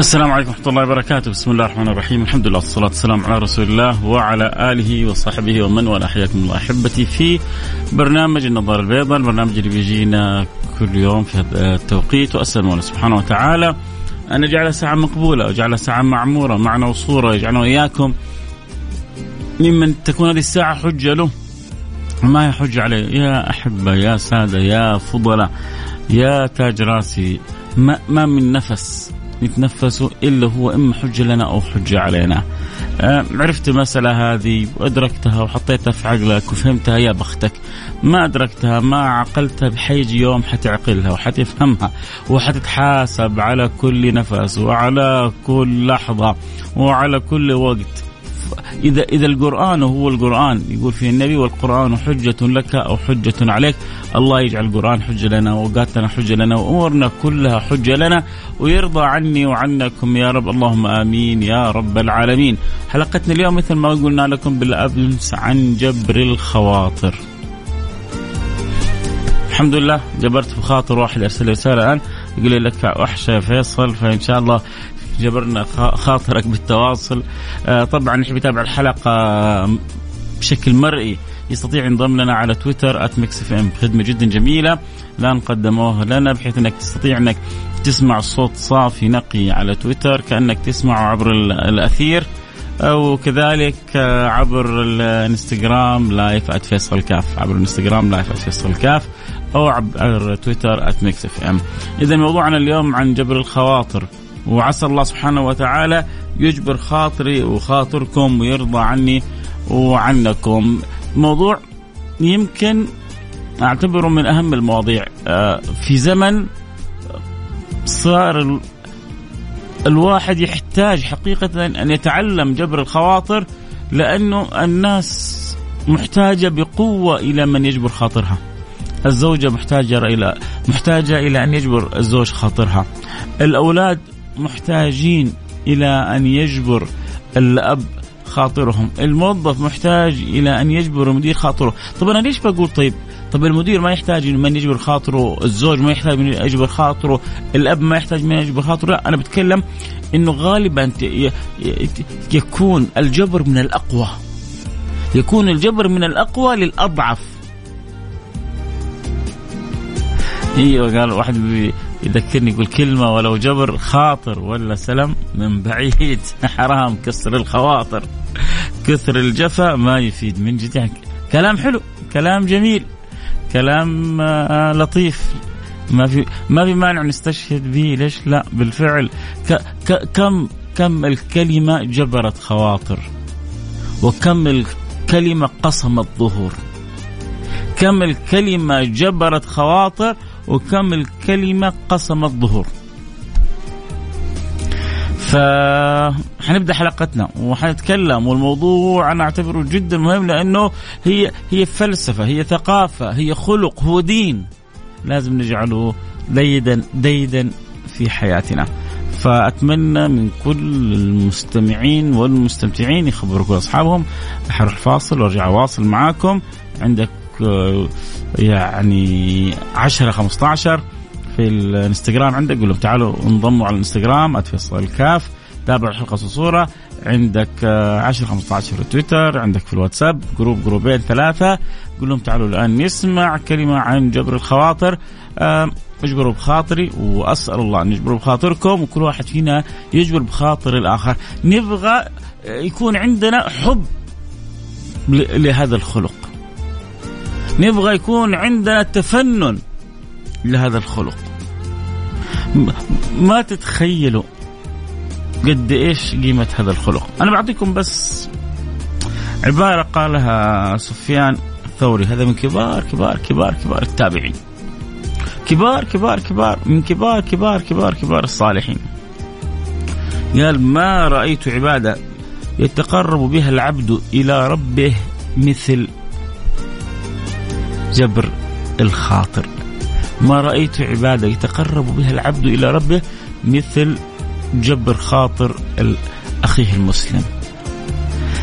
السلام عليكم ورحمة الله وبركاته، بسم الله الرحمن الرحيم، الحمد لله والصلاة والسلام على رسول الله وعلى آله وصحبه ومن والاه، حياكم الله أحبتي في برنامج النظارة البيضاء، البرنامج اللي بيجينا كل يوم في هذا التوقيت. وأسأل الله سبحانه وتعالى أن يجعل ساعة مقبولة ويجعل ساعة معمورة معنا وصورة يجعلنا وإياكم ممن تكون هذه الساعة حجة له. ما هي حجة عليه؟ يا أحبة يا سادة يا فضلاء يا تاج راسي ما, ما من نفس. نتنفسه إلا هو إما حجه لنا أو حجه علينا. آه، عرفت المساله هذه وأدركتها وحطيتها في عقلك وفهمتها يا بختك. ما أدركتها ما عقلتها بحيجي يوم حتعقلها وحتفهمها وحتتحاسب على كل نفس وعلى كل لحظة وعلى كل وقت. إذا إذا القرآن هو القرآن يقول فيه النبي والقرآن حجة لك أو حجة عليك. الله يجعل القرآن حجة لنا وأوقاتنا حجة لنا وأمورنا كلها حجة لنا ويرضى عني وعنكم يا رب. اللهم آمين يا رب العالمين. حلقتنا اليوم مثل ما قلنا لكم بالأمس عن جبر الخواطر. الحمد لله جبرت بخاطر واحد أرسل لي رسالة الآن يقول لك يا فيصل فإن شاء الله جبرنا خاطرك بالتواصل. آه، طبعا اللي يتابع الحلقة بشكل مرئي. يستطيع ينضم لنا على تويتر FM خدمة جدا جميلة. الان قدموها لنا بحيث إنك تستطيع إنك تسمع الصوت صافي نقي على تويتر كأنك تسمعه عبر الأثير. أو كذلك آه، عبر الانستغرام live @فيصل كاف. عبر الانستغرام live @فيصل كاف. أو عبر تويتر @Mix FM اذا موضوعنا اليوم عن جبر الخواطر. وعسى الله سبحانه وتعالى يجبر خاطري وخاطركم ويرضى عني وعنكم. موضوع يمكن أعتبره من أهم المواضيع. آه، في زمن صار الواحد يحتاج حقيقة أن يتعلم جبر الخواطر لأنه الناس محتاجة بقوة إلى من يجبر خاطرها. الزوجة محتاجة إلى محتاجة إلى أن يجبر الزوج خاطرها. الأولاد محتاجين إلى أن يجبر الأب خاطرهم. الموظف محتاج إلى أن يجبر المدير خاطره. طب أنا ليش بقول طيب؟ طب المدير ما يحتاج من يجبر خاطره الزوج ما يحتاج من يجبر خاطره الأب ما يحتاج من يجبر خاطره. لا أنا بتكلم إنه غالبا يكون الجبر من الأقوى. يكون الجبر من الأقوى للأضعف. أيوه قال واحد يذكرني يقول كلمة ولو جبر خاطر ولا سلم من بعيد. حرام كسر الخواطر. كثر الجفا ما يفيد من جد يعني كلام حلو كلام جميل كلام آه، لطيف. ما في ما في مانع نستشهد به ليش لا؟ بالفعل. ك ك كم كم الكلمة جبرت خواطر؟ وكم الكلمة قصمت ظهور؟ كم الكلمة جبرت خواطر؟ وكم الكلمة قسمت ظهور فحنبدأ حلقتنا وحنتكلم والموضوع أنا أعتبره جدا مهم لأنه هي هي فلسفة هي ثقافة هي خلق هو دين. لازم نجعله ديدا ديدا في حياتنا. فأتمنى من كل المستمعين والمستمتعين يخبروا كل أصحابهم. حروح فاصل وأرجع أواصل معاكم عندك يعني 10 15 في الانستغرام عندك قول لهم تعالوا انضموا على الانستغرام @فيصل الكاف تابعوا الحلقة صوره عندك 10 15 في تويتر عندك في الواتساب group جروبين ثلاثة. قول لهم تعالوا الآن نسمع كلمة عن جبر الخواطر. اجبروا بخاطري وأسأل الله أن يجبر بخاطركم وكل واحد فينا يجبر بخاطر الآخر. نبغى يكون عندنا حب لهذا الخلق. نبغى يكون عندنا تفنن لهذا الخلق. ما تتخيلوا قد إيش قيمة هذا الخلق. أنا بعطيكم بس عبارة قالها سفيان الثوري. هذا من كبار كبار كبار كبار التابعين. كبار كبار كبار من كبار كبار كبار كبار الصالحين. قال ما رأيت عبادة يتقرب بها العبد إلى ربه مثل جبر الخاطر. ما رأيت عبادة يتقرب بها العبد إلى ربه مثل جبر خاطر أخيه المسلم.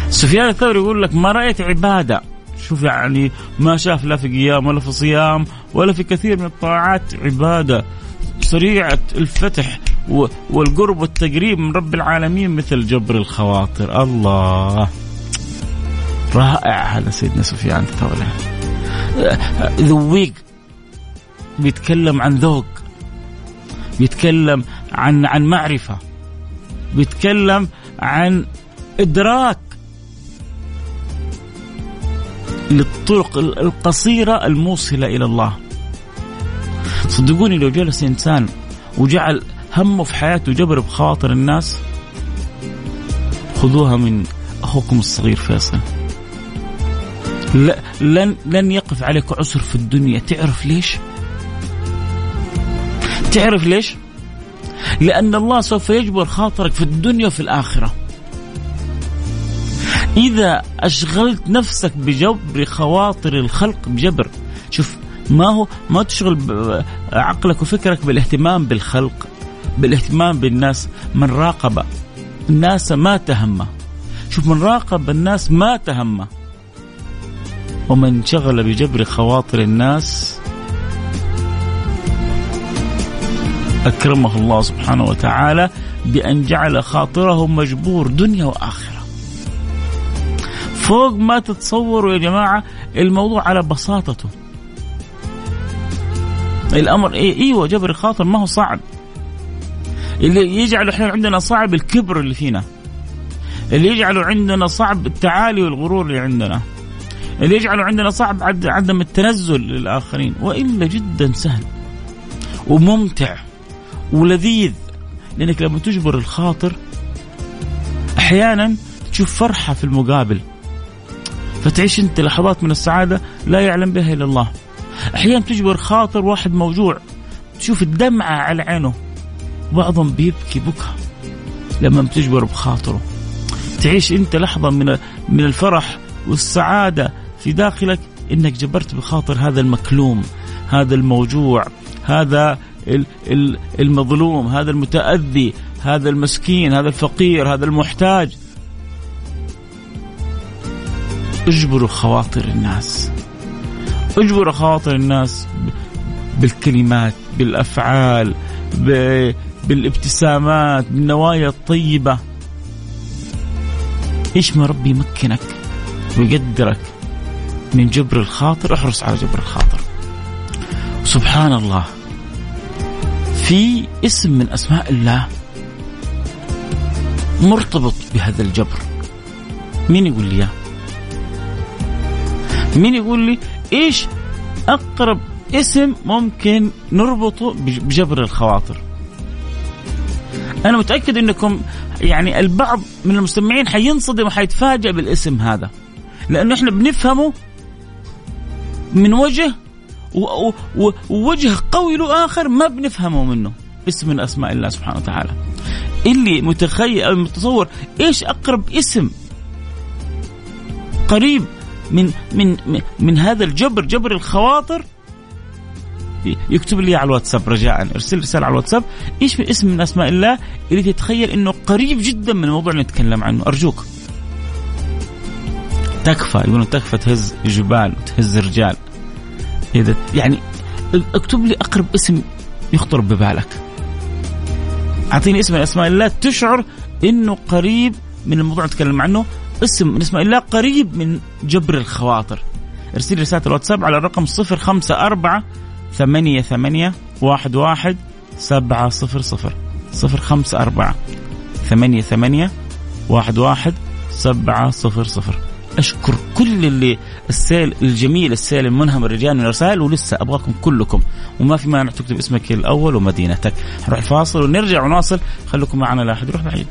سفيان الثوري يقول لك ما رأيت عبادة. شوف يعني ما شاف لا في قيام ولا في صيام ولا في كثير من الطاعات. عبادة سريعة الفتح والقرب والتقريب من رب العالمين مثل جبر الخواطر. الله. رائع هذا سيدنا سفيان الثوري. ذويق بيتكلم عن ذوق بيتكلم عن عن معرفة بيتكلم عن إدراك للطرق القصيرة الموصلة إلى الله. صدقوني لو جلس إنسان وجعل همه في حياته جبر بخاطر الناس خذوها من أخوكم الصغير فيصل. لن لن يقف عليك عسر في الدنيا. تعرف ليش؟ تعرف ليش؟ لأن الله سوف يجبر خاطرك في الدنيا وفي الآخرة. إذا أشغلت نفسك بجبر خواطر الخلق بجبر شوف ما هو ما تشغل عقلك وفكرك بالاهتمام بالخلق بالاهتمام بالناس. من راقب الناس ما تهمه. شوف من راقب الناس ما تهمه. ومن شغل بجبر خواطر الناس أكرمه الله سبحانه وتعالى بأن جعل خاطره مجبور دنيا وآخرة. فوق ما تتصوروا يا جماعة الموضوع على بساطته. الأمر إيه إيوه جبر الخاطر ما هو صعب. اللي يجعل إحنا عندنا صعب الكبر اللي فينا. اللي يجعله عندنا صعب التعالي والغرور اللي عندنا. اللي يجعله عندنا صعب عدم التنزل للآخرين وإلا جدا سهل وممتع ولذيذ لأنك لما تجبر الخاطر أحيانا تشوف فرحة في المقابل فتعيش أنت لحظات من السعادة لا يعلم بها إلا الله. أحيانا تجبر خاطر واحد موجوع تشوف الدمعة على عينه بعضهم بيبكي بكى لما بتجبر بخاطره. تعيش أنت لحظة من من الفرح والسعادة في داخلك إنك جبرت بخاطر هذا المكلوم هذا الموجوع هذا المظلوم هذا المتأذي هذا المسكين هذا الفقير هذا المحتاج. اجبروا خواطر الناس. اجبروا خواطر الناس بالكلمات بالأفعال بالابتسامات بالنوايا الطيبة. إيش ما ربي يمكنك ويقدرك. من جبر الخاطر احرص على جبر الخاطر. سبحان الله في اسم من أسماء الله مرتبط بهذا الجبر. مين يقول لي إياه؟ مين يقول لي إيش أقرب اسم ممكن نربطه بجبر الخواطر؟ أنا متأكد إنكم يعني البعض من المستمعين حينصدم وحيتفاجئ بالاسم هذا. لأنه إحنا بنفهمه من وجه ووجه قوي له اخر ما بنفهمه منه. اسم من اسماء الله سبحانه وتعالى. اللي متخيل أو متصور إيش أقرب اسم قريب من من من هذا الجبر جبر الخواطر؟ يكتب لي على الواتساب رجاء. ارسل رسالة على الواتساب. إيش من اسم من أسماء الله اللي تتخيل إنه قريب جدا من الموضوع اللي نتكلم عنه؟ أرجوك. تكفى يقولون تكفى تهز جبال وتهز رجال. إذا يعني اكتب لي أقرب اسم يخطر ببالك. أعطيني اسم من اسماء الله تشعر إنه قريب من الموضوع اللي نتكلم عنه. اسم من اسماء الله قريب من جبر الخواطر. ارسل لي رسالة الواتساب على الرقم 054 ثمانية ثمانية واحد واحد سبعة صفر صفر. صفر خمسة أربعة ثمانية ثمانية واحد واحد سبعة صفر صفر. أشكر كل اللي السيل الجميل السيل المنهم الرجال من الرسائل ولسه أبغاكم كلكم. وما في مانع تكتب اسمك الأول ومدينتك. نروح فاصل ونرجع ونواصل. خليكم معنا لا أحد يروح بعيد.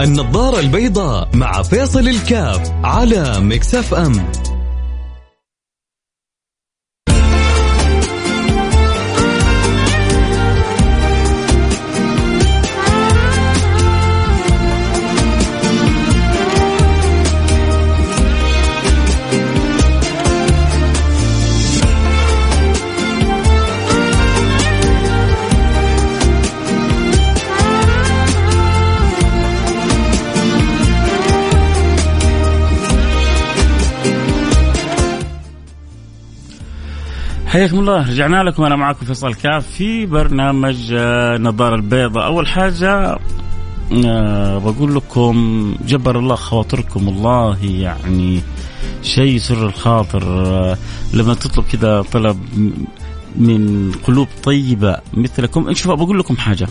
النظارة البيضاء مع فيصل الكاف على مكسف أم. حياكم الله. رجعنا لكم. أنا معكم فيصل كاف في برنامج آه، نظارة البيضاء. أول حاجة أه بقول لكم جبر الله خواطركم. والله يعني شيء سر الخاطر. أه لما تطلب كذا طلب من قلوب طيبة مثلكم. شوفوا بقول لكم حاجة.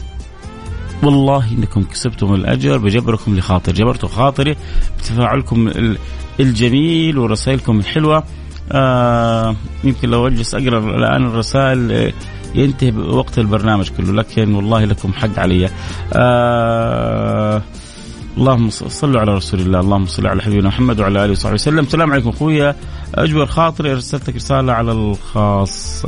والله إنكم كسبتم الأجر بجبركم لخاطر. جبرتوا خاطري بتفاعلكم الجميل ورسائلكم الحلوة. آه يمكن لو أجلس أقرأ الآن الرسائل آه، ينتهي وقت البرنامج كله. لكن والله لكم حق علي. آه اللهم صلوا على رسول الله. اللهم صل على حبيبنا محمد وعلى آله وصحبه وسلم. السلام عليكم أخويا. اجبر خاطري أرسلتك رسالة على الخاص.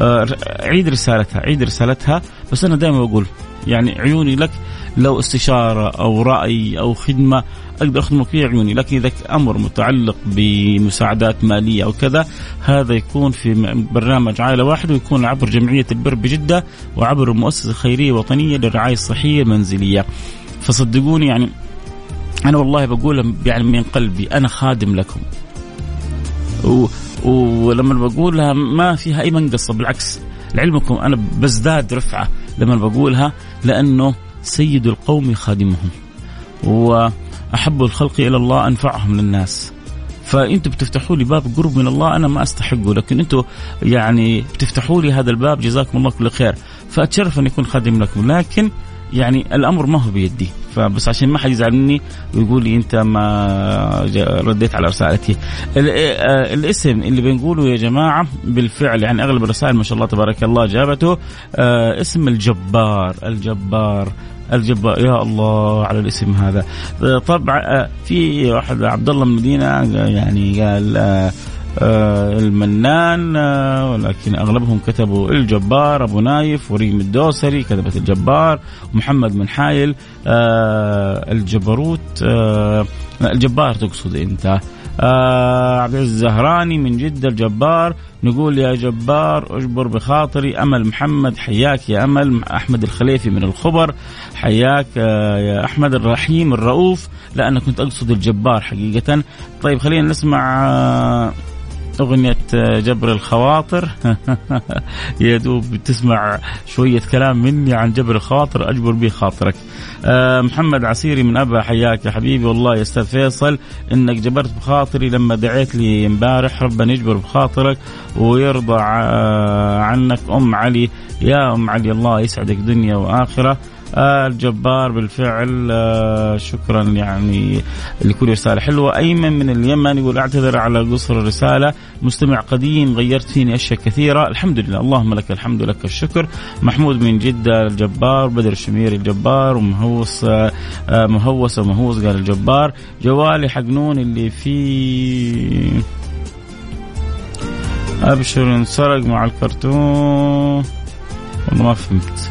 آه عيد رسالتها عيد رسالتها. بس أنا دائما بقول يعني عيوني لك. لو استشارة أو رأي أو خدمة أقدر اخدمك في عيوني لكن إذا أمر متعلق بمساعدات مالية أو كذا هذا يكون في برنامج عائلة واحدة ويكون عبر جمعية البر بجدة وعبر مؤسسة خيرية وطنية للرعاية الصحية المنزلية. فصدقوني يعني أنا والله بقول يعني من قلبي أنا خادم لكم. و ولما بقولها ما فيها اي منقصة بالعكس لعلمكم أنا بزداد رفعة لما بقولها لأنه سيد القوم خادمهم. وأحب الخلق إلى الله أنفعهم للناس. فأنتم بتفتحوا لي باب قرب من الله أنا ما أستحقه. لكن أنتم يعني بتفتحوا لي هذا الباب جزاكم الله كل خير. فأتشرف أن يكون خادم لكم. لكن يعني الأمر ما هو بيدي. فبس عشان ما حد يزعل مني ويقول لي أنت ما رديت على رسالتي. آه، الاسم اللي بنقوله يا جماعة بالفعل يعني أغلب الرسائل ما شاء الله تبارك الله جابته آه، اسم الجبار الجبار الجبار. يا الله على الاسم هذا. طبعا آه، في واحد عبد الله من المدينة يعني قال المنان آه ولكن أغلبهم كتبوا الجبار أبو نايف وريم الدوسري كتبت الجبار محمد من حايل آه الجبروت آه الجبار تقصد أنت. آه عبد الزهراني من جدة الجبار نقول يا جبار اجبر بخاطري أمل محمد حياك يا أمل أحمد الخليفي من الخبر حياك آه يا أحمد الرحيم الرؤوف لا أنا كنت أقصد الجبار حقيقة. طيب خلينا نسمع آه أغنية جبر الخواطر. يا دوب تسمع شوية كلام مني عن جبر الخواطر أجبر به خاطرك. آه، محمد عسيري من أبا حياك يا حبيبي. والله يا أستاذ فيصل إنك جبرت بخاطري لما دعيت لي امبارح. ربنا يجبر بخاطرك ويرضى عنك أم علي. يا أم علي الله يسعدك دنيا وآخرة. آه الجبار بالفعل آه شكرا يعني لكل رسالة حلوة. أيمن من اليمن يقول أعتذر على قصر الرسالة. مستمع قديم غيرت فيني أشياء كثيرة. الحمد لله اللهم لك الحمد لك الشكر. محمود من جدة الجبار. بدر الشميري الجبار. ومهوس آه مهوس ومهوس قال الجبار. جوالي حق نون اللي فيه أبشر انسرق مع الكرتون. والله ما فهمت.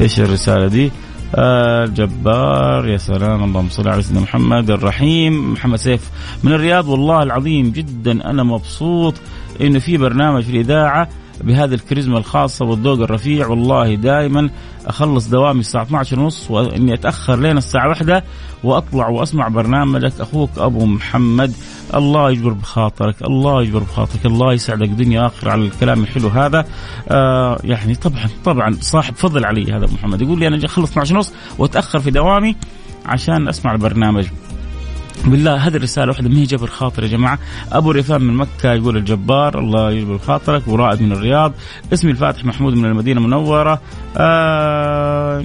إيش الرسالة دي؟ الجبار يا سلام اللهم صل على سيدنا محمد الرحيم. محمد سيف من الرياض والله العظيم جدا أنا مبسوط إنه في برنامج في الاذاعه بهذه الكاريزما الخاصة والذوق الرفيع. والله دائما أخلص دوامي الساعة 12 ونص وإني أتأخر لين الساعة واحدة وأطلع وأسمع برنامجك. أخوك أبو محمد الله يجبر بخاطرك الله يجبر بخاطرك الله يسعدك. دنيا آخر على الكلام الحلو هذا. آه يعني طبعا طبعا صاحب فضل علي هذا محمد. يقول لي أنا أخلص 12 ونص وأتأخر في دوامي عشان أسمع البرنامج. بالله هذه الرسالة واحدة ما هي جبر خاطر يا جماعة. أبو رفان من مكة يقول الجبار الله يجبر خاطرك ورائد من الرياض. اسمي الفاتح محمود من المدينة المنورة. آه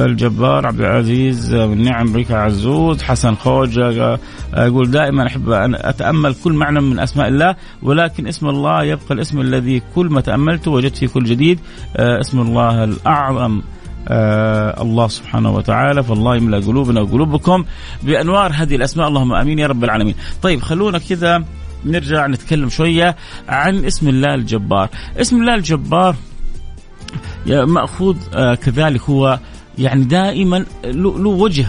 الجبار عبد العزيز من نعم ريكا عزوز. حسن خوجة يقول دائما أحب أن أتأمل كل معنى من أسماء الله ولكن اسم الله يبقى الاسم الذي كل ما تأملته وجدت فيه كل جديد. آه اسم الله الأعظم. آه الله سبحانه وتعالى فالله يملأ قلوبنا وقلوبكم بأنوار هذه الأسماء اللهم آمين يا رب العالمين. طيب خلونا كذا نرجع نتكلم شوية عن اسم الله الجبار. اسم الله الجبار مأخوذ آه كذلك هو يعني دائما له وجه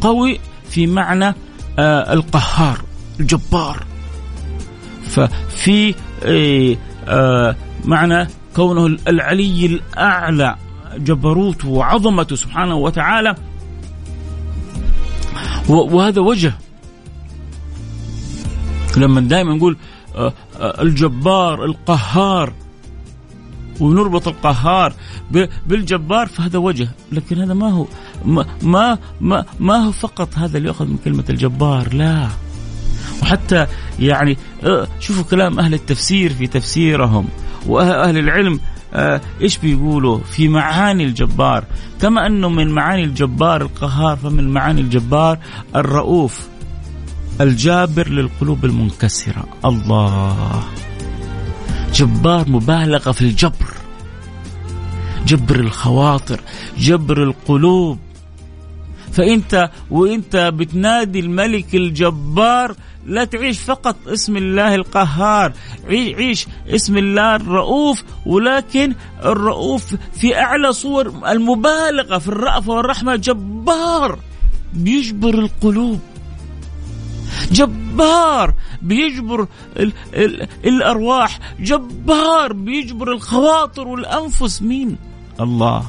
قوي في معنى آه القهار الجبار. ففي آه آه معنى كونه العلي الأعلى جبروته وعظمته سبحانه وتعالى. وهذا وجه. لما دائما نقول آه، الجبار القهار ونربط القهار بالجبار فهذا وجه. لكن هذا ما هو ما ما ما, ما هو فقط هذا اللي يأخذ من كلمة الجبار لا. وحتى يعني شوفوا كلام أهل التفسير في تفسيرهم وأهل العلم آه، إيش بيقولوا؟ في معاني الجبار. كما أنه من معاني الجبار القهار فمن معاني الجبار الرؤوف الجابر للقلوب المنكسرة. الله. جبار مبالغة في الجبر. جبر الخواطر جبر القلوب. فإنت وإنت بتنادي الملك الجبار لا تعيش فقط اسم الله القهار. عيش اسم الله الرؤوف ولكن الرؤوف في أعلى صور المبالغة في الرأفة والرحمة. جبار بيجبر القلوب. جبار بيجبر ال ال الأرواح. جبار بيجبر الخواطر والأنفس. مين؟ الله.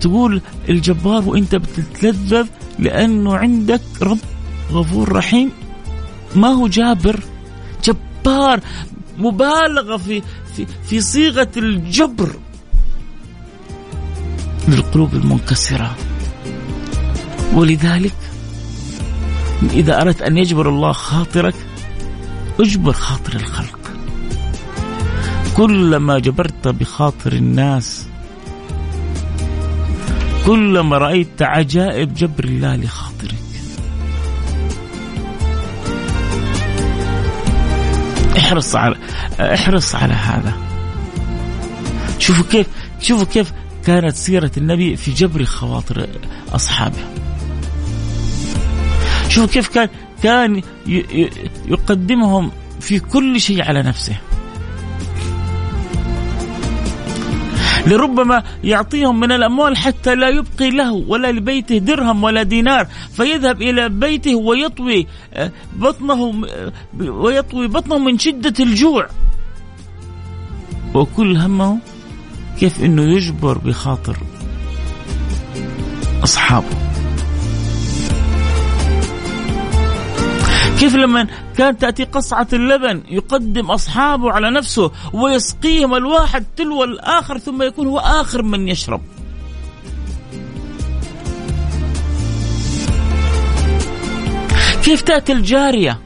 تقول الجبار وإنت بتتلذذ لأنه عندك رب. غفور رحيم. ما هو جابر؟ جبار مبالغة في في في صيغة الجبر. للقلوب المنكسرة. ولذلك إذا أردت أن يجبر الله خاطرك أجبر خاطر الخلق. كلما جبرت بخاطر الناس كلما رأيت عجائب جبر الله لخاطرك احرص على احرص على هذا. شوفوا كيف شوفوا كيف كانت سيرة النبي في جبر خواطر أصحابه. شوفوا كيف كان كان يقدمهم في كل شيء على نفسه. لربما يعطيهم من الأموال حتى لا يبقي له ولا لبيته درهم ولا دينار فيذهب إلى بيته ويطوي آه، بطنه آه، ويطوي بطنه من شدة الجوع. وكل همه كيف إنه يجبر بخاطر أصحابه. كيف لما كانت تأتي قصعة اللبن يقدم أصحابه على نفسه ويسقيهم الواحد تلو الآخر ثم يكون هو آخر من يشرب. كيف تأتي الجارية؟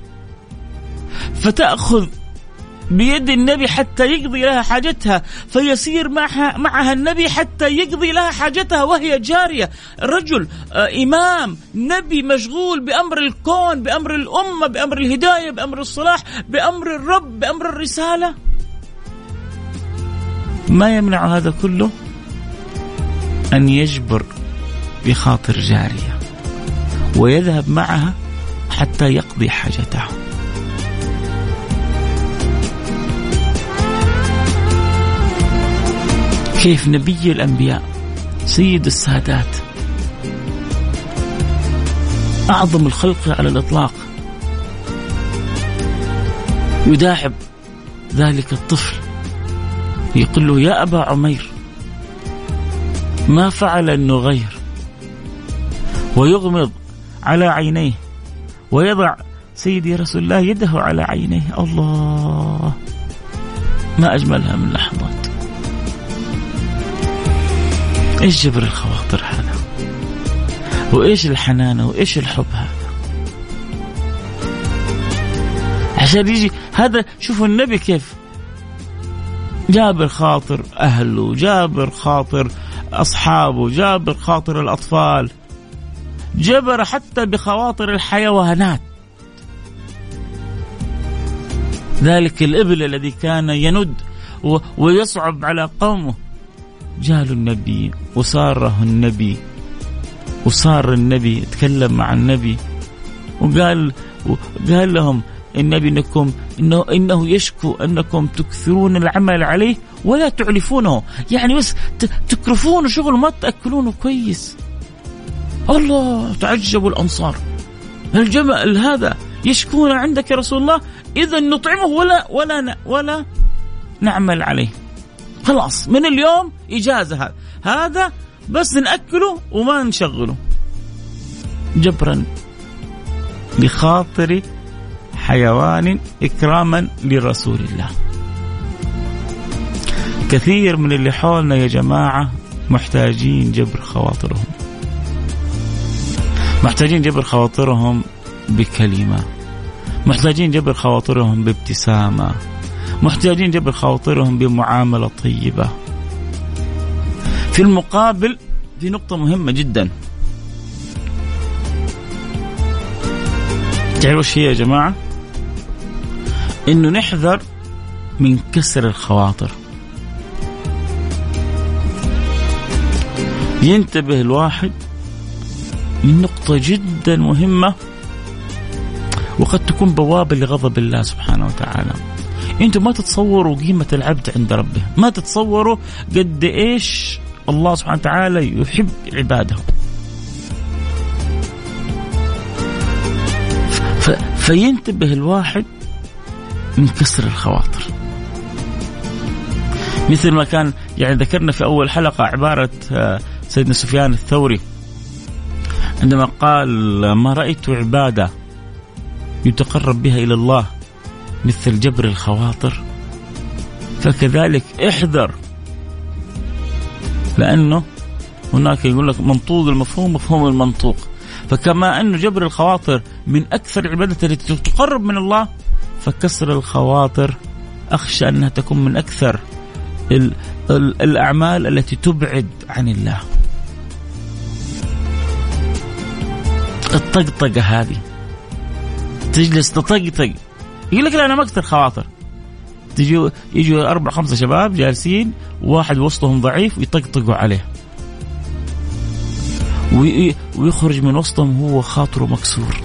فتأخذ بيد النبي حتى يقضي لها حاجتها فيسير معها معها النبي حتى يقضي لها حاجتها وهي جارية. رجل آه إمام نبي مشغول بأمر الكون بأمر الأمة بأمر الهداية بأمر الصلاح بأمر الرب بأمر الرسالة. ما يمنع هذا كله؟ أن يجبر بخاطر جارية ويذهب معها حتى يقضي حاجته كيف نبي الأنبياء. سيد السادات. أعظم الخلق على الإطلاق. يداعب ذلك الطفل. يقول له يا أبا عمير ما فعل النغير؟ ويغمض على عينيه. ويضع سيدي رسول الله يده على عينيه. الله ما أجملها من لحظات إيش جبر الخواطر هذا وإيش الحنانة؟ وإيش الحب هذا عشان يجي هذا شوفوا النبي كيف جابر خاطر أهله جابر خاطر أصحابه جابر خاطر الأطفال جبر حتى بخواطر الحيوانات. ذلك الإبل الذي كان يند ويصعب على قومه. جاله النبي وصاره النبي وصار النبي تكلم مع النبي وقال قال لهم النبي إنكم إنه إنه يشكو أنكم تكثرون العمل عليه ولا تعلفونه، يعني بس تكرفونه شغل ما تأكلونه كويس. الله تعجبوا الأنصار. الجمل هذا يشكون عندك يا رسول الله اذا نطعمه ولا ولا ولا نعمل عليه. خلاص من اليوم إجازة هذا. هذا بس نأكله وما نشغله. جبرا لخاطر حيوان إكراما لرسول الله. كثير من اللي حولنا يا جماعة محتاجين جبر خواطرهم. محتاجين جبر خواطرهم بكلمة. محتاجين جبر خواطرهم بابتسامة. محتاجين جبر خواطرهم بمعاملة طيبة. في المقابل في نقطة مهمة جدا. تعرفوا إيش هي يا جماعة؟ إنه نحذر من كسر الخواطر. ينتبه الواحد من نقطة جدا مهمة وقد تكون بوابة لغضب الله سبحانه وتعالى. أنتم ما تتصوروا قيمة العبد عند ربه. ما تتصوروا قد إيش الله سبحانه وتعالى يحب عباده. ف... فينتبه الواحد من كسر الخواطر. مثل ما كان يعني ذكرنا في أول حلقة عبارة آه، سيدنا سفيان الثوري عندما قال ما رأيت عبادة يتقرب بها إلى الله مثل جبر الخواطر فكذلك احذر لأنه هناك يقول لك منطوق المفهوم مفهوم المنطوق فكما انه جبر الخواطر من أكثر العبادات التي تقرب من الله فكسر الخواطر أخشى أنها تكون من أكثر ال ال الأعمال التي تبعد عن الله. الطقطقة هذه تجلس تطقطق يقول لك لا أنا ما أكثر خواطر. تجي يجوا أربع خمسة شباب جالسين واحد وسطهم ضعيف ويطقطقوا عليه. ويخرج من وسطهم هو خاطره مكسور.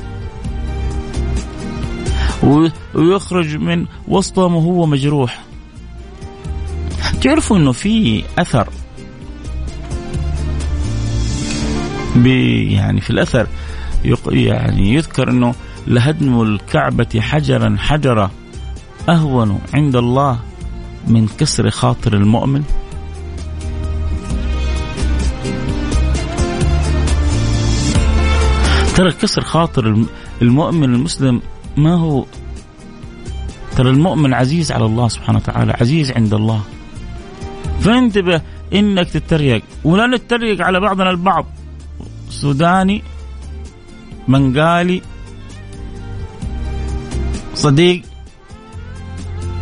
ويخرج من وسطهم وهو مجروح. تعرفوا إنه في أثر يعني في الأثر يعني يذكر إنه لهدم الكعبة حجرا حجرا أهون عند الله من كسر خاطر المؤمن. ترى كسر خاطر المؤمن المسلم ما هو ترى المؤمن عزيز على الله سبحانه وتعالى عزيز عند الله. فانتبه إنك تتريق. ولا نتريق على بعضنا البعض. سوداني منقالي صديق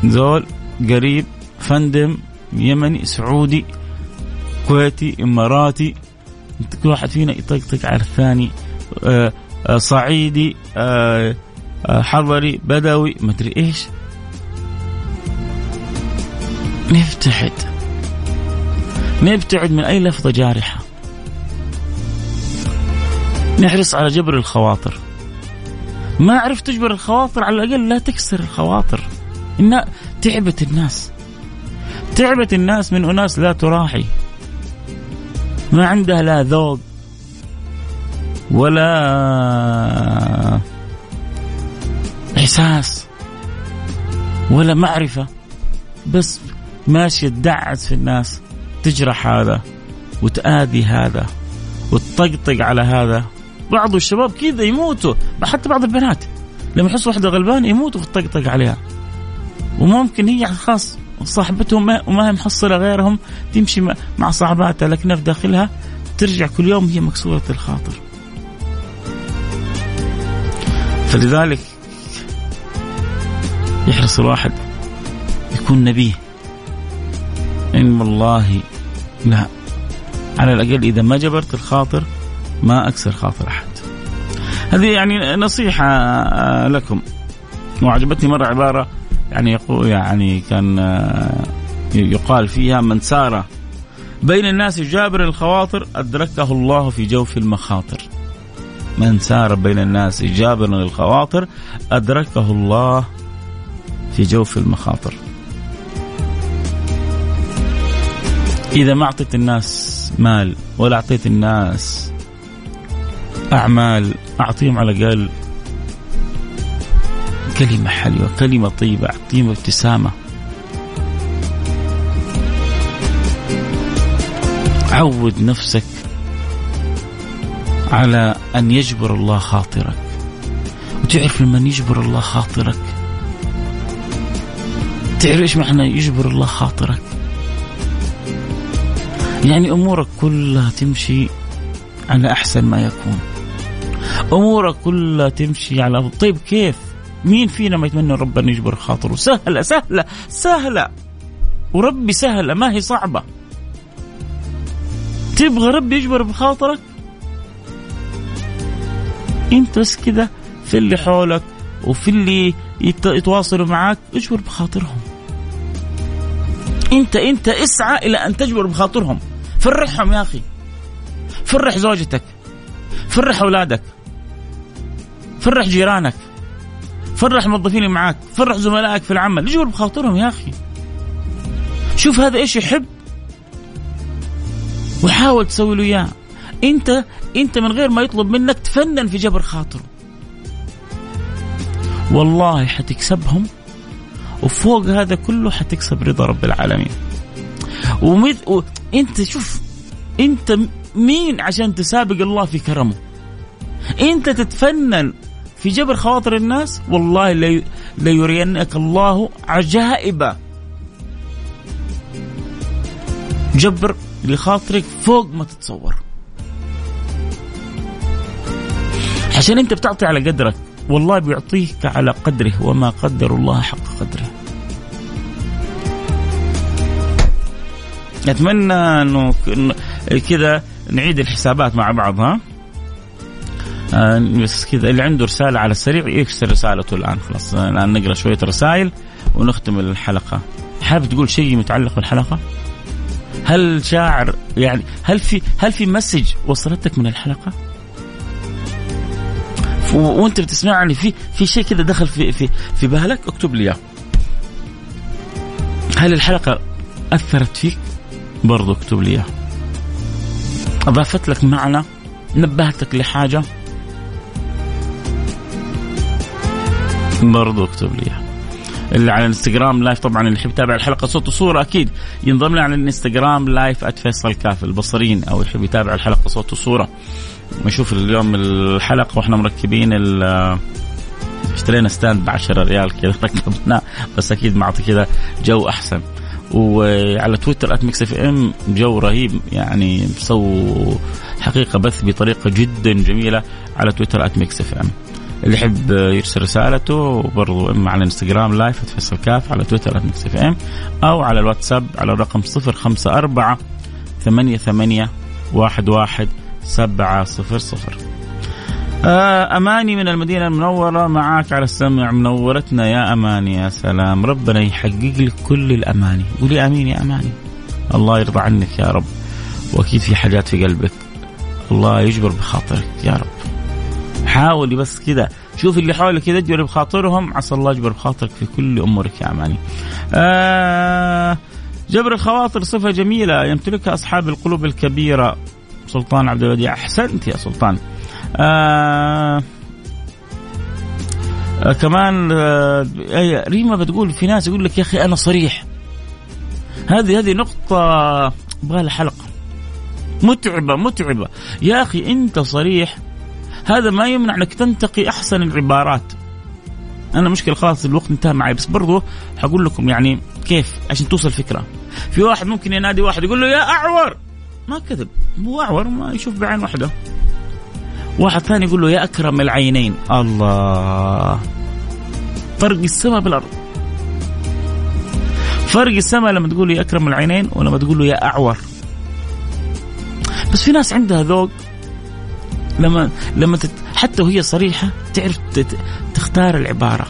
زول قريب فندم يمني سعودي كويتي إماراتي كل واحد فينا يطقطق على الثاني آه، آه، صعيدي آه، حضري بدوي مدري إيش. نبتعد نبتعد من أي لفظة جارحة. نحرص على جبر الخواطر. ما عرفت تجبر الخواطر على الأقل لا تكسر الخواطر. إن تعبت الناس. تعبت الناس من أناس لا تراحي. ما عندها لا ذوق ولا إحساس ولا معرفة. بس ماشية تدعس في الناس تجرح هذا وتآذي هذا وتطقطق على هذا. بعض الشباب كذا يموتوا. حتى بعض البنات. لما يحسوا واحدة غلبانه يموتوا في الطقطق عليها. وممكن هي خاص صاحبتهم وما هي محصلة غيرهم تمشي مع صاحباتها لكنها في داخلها ترجع كل يوم هي مكسورة الخاطر. فلذلك يحرص الواحد يكون نبيه. إن والله لا. على الأقل إذا ما جبرت الخاطر ما أكسر خاطر أحد. هذه يعني نصيحة آه، لكم. وعجبتني مرة عبارة يعني يقول يعني كان آه، يقال فيها من سار بين الناس جابر الخواطر أدركه الله في جوف المخاطر. من سار بين الناس جابر الخواطر أدركه الله في جوف المخاطر. إذا ما أعطيت الناس مال ولا أعطيت الناس أعمال أعطيهم على الأقل كلمة حلوة كلمة طيبة أعطيهم ابتسامة. عود نفسك على أن يجبر الله خاطرك. تعرف لما يجبر الله خاطرك؟ تعرف إيش معنى يجبر الله خاطرك؟ يعني أمورك كلها تمشي على أحسن ما يكون. أمورك كلها تمشي على طيب كيف؟ مين فينا ما يتمنى ربنا يجبر خاطره؟ سهلة سهلة سهلة. وربي سهلة ما هي صعبة. تبغى ربي يجبر بخاطرك؟ أنت بس كذا في اللي حولك وفي اللي يتواصلوا معك اجبر بخاطرهم. أنت أنت اسعى إلى أن تجبر بخاطرهم. فرحهم يا أخي. فرح زوجتك. فرح أولادك. فرح جيرانك. فرح الموظفين اللي معاك. فرح زملائك في العمل. اجبر بخاطرهم يا أخي. شوف هذا إيش يحب. وحاول تسوي له إياه. انت أنت من غير ما يطلب منك تفنن في جبر خاطره. والله حتكسبهم. وفوق هذا كله حتكسب رضا رب العالمين. ومث... و... أنت شوف أنت مين عشان تسابق الله في كرمه؟ أنت تتفنن في جبر خواطر الناس؟ والله ليرينك الله عجائب جبر لخاطرك فوق ما تتصور. عشان انت بتعطي على قدرك والله بيعطيك على قدره وما قدر الله حق قدره. اتمنى انه كذا نعيد الحسابات مع بعض ها؟ بس كذا. اللي عنده رسالة على السريع يكسر رسالته الآن خلاص. الآن نقرأ شوية رسائل ونختم الحلقة. حابب تقول شيء متعلق بالحلقة؟ هل شاعر يعني هل في هل في مسج وصلتك من الحلقة؟ وانت بتسمعني في في شيء كذا دخل في في في بالك؟ اكتب لي إياه. هل الحلقة أثرت فيك؟ برضو اكتب لي إياه. أضافت لك معنى؟ نبهتك لحاجة؟ برضو اكتب لي اللي على الانستغرام live طبعا اللي يحب يتابع الحلقة صوت وصورة أكيد. ينضم لنا على الانستغرام live @فيصل كاف البصريين أو يحب يتابع الحلقة صوت وصورة. نشوف اليوم الحلقة وإحنا مركبين اشترينا stand ب 10 ريال كذا ركبناه. بس أكيد معطي كذا جو أحسن. وعلى تويتر @Mix FM جو رهيب يعني سووا حقيقة بث بطريقة جدا جميلة على تويتر @Mix FM اللي يحب يرسل رسالته برضو إما على إنستغرام live فيصل كاف على تويتر @Mix FM أو على الواتساب على الرقم 054 ثمانية ثمانية واحد واحد سبعة صفر صفر. آه، أماني من المدينة المنورة معاك على السمع منورتنا يا أماني يا سلام. ربنا يحقق لك كل الأماني. قولي أمين يا أماني. الله يرضى عنك يا رب. وأكيد في حاجات في قلبك. الله يجبر بخاطرك يا رب. حاولي بس كذا. شوف اللي حولك كذا اجبر بخاطرهم. عسى الله يجبر بخاطرك في كل أمورك يا اماني. آه جبر الخواطر صفة جميلة. يمتلكها أصحاب القلوب الكبيرة. سلطان عبد الوديع. أحسنت يا سلطان. آه آه كمان آه ريما بتقول في ناس يقول لك يا أخي أنا صريح. هذه هذه نقطة أبغى لها حلقة. متعبة متعبة. يا أخي أنت صريح هذا ما يمنع انك تنتقي احسن العبارات. أنا مشكلة خلاص الوقت انتهى معي بس برضو حقول لكم يعني كيف عشان توصل فكره في واحد ممكن ينادي واحد يقول له يا أعور! ما كذب. هو أعور ما يشوف بعين واحدة. واحد ثاني يقول له يا أكرم العينين. الله. فرق السماء بالأرض. فرق السماء لما تقول يا أكرم العينين ولما تقول له يا أعور. بس في ناس عندها ذوق لما لما تت... حتى وهي صريحة تعرف تت... تختار العبارة.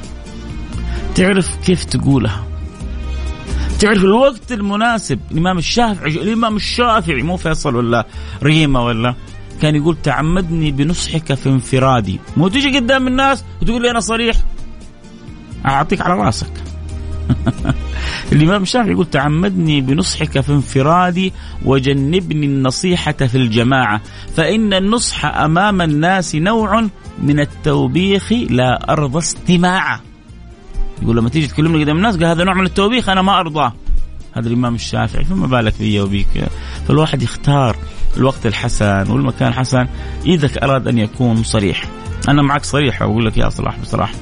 تعرف كيف تقولها. تعرف الوقت المناسب. الإمام الشافعي الإمام الشافعي مو فيصل ولا ريما ولا كان يقول تعمدني بنصحك في انفرادي. مو تجي قدام الناس وتقول لي أنا صريح. أعطيك على راسك. الإمام الشافعي يقول تعمدني بنصحك في انفرادي وجنبني النصيحة في الجماعة فإن النصح أمام الناس نوع من التوبيخ لا أرضى استماعه يقول لما تيجي تكلمني قدام الناس قال هذا نوع من التوبيخ أنا ما أرضاه. هذا الإمام الشافعي فما بالك بي وبيك؟ فالواحد يختار الوقت الحسن والمكان الحسن إذا أراد أن يكون صريح. أنا معك صريح أقول لك يا صلاح بصراحة.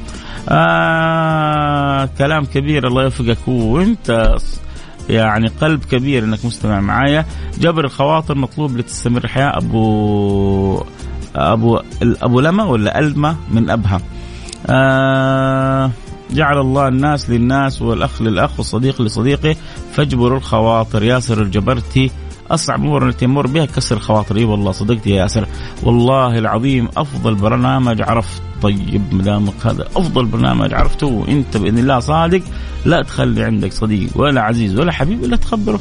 آه كلام كبير الله يوفقك. وانت يعني قلب كبير انك مستمع معايا. جبر الخواطر مطلوب لتستمر الحياة أبو أبو أبو لما ولا ألما من أبها. آه جعل الله الناس للناس والأخ للأخ والصديق لصديقه. فاجبروا الخواطر. ياسر الجبرتي أصعب امور التي يمر بها كسر الخواطر. إي والله صدقت يا ياسر. والله العظيم أفضل برنامج عرفت. طيب مدامك هذا أفضل برنامج عرفته وانت بإذن الله صادق لا تخلي عندك صديق ولا عزيز ولا حبيب إلا تخبره.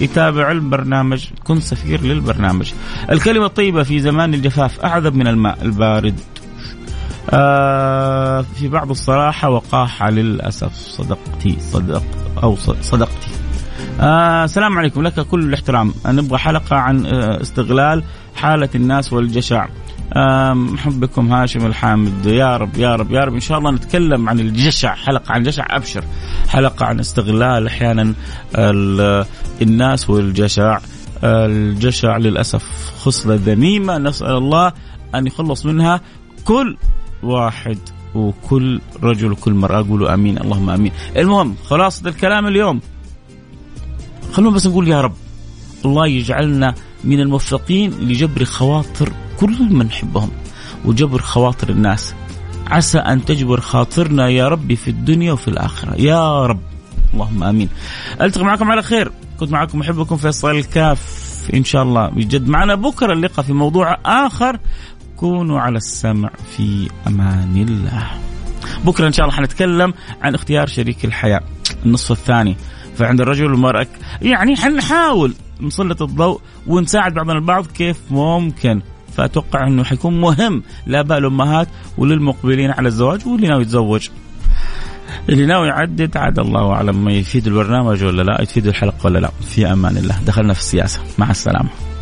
يتابع البرنامج كن سفير للبرنامج. الكلمة الطيبة في زمان الجفاف أعذب من الماء البارد. آه في بعض الصراحة وقاحة للأسف صدقتي صدق أو صدقتي. آه السلام عليكم لك كل الاحترام. نبغى حلقة عن آه استغلال حالة الناس والجشع. محبكم هاشم الحامد. يا رب يا رب يا رب. إن شاء الله نتكلم عن الجشع حلقة عن الجشع أبشر. حلقة عن استغلال أحيانا الناس والجشع. الجشع للأسف خصلة ذميمة. نسأل الله أن يخلص منها كل واحد وكل رجل وكل مرأة. قولوا أمين اللهم أمين. المهم خلاصة الكلام اليوم. خلونا بس نقول يا رب الله يجعلنا من الموفقين لجبر خواطر كل من نحبهم وجبر خواطر الناس. عسى أن تجبر خاطرنا يا ربي في الدنيا وفي الآخرة. يا رب. اللهم آمين. ألتقي معكم على خير. كنت معكم أحبكم فيصل الكاف إن شاء الله يجد معنا بكرة اللقاء في موضوع آخر. كونوا على السمع في أمان الله. بكرة إن شاء الله حنتكلم عن اختيار شريك الحياة. النصف الثاني. فعند الرجل والمراه يعني حنحاول نسلط الضوء ونساعد بعضنا البعض كيف ممكن. فأتوقع إنه حيكون مهم لاباء الامهات وللمقبلين على الزواج واللي ناوي يتزوج. اللي ناوي يعدد عاد الله أعلم ما يفيد البرنامج ولا لا يفيد الحلقة ولا لا. في أمان الله. دخلنا في السياسة. مع السلامة.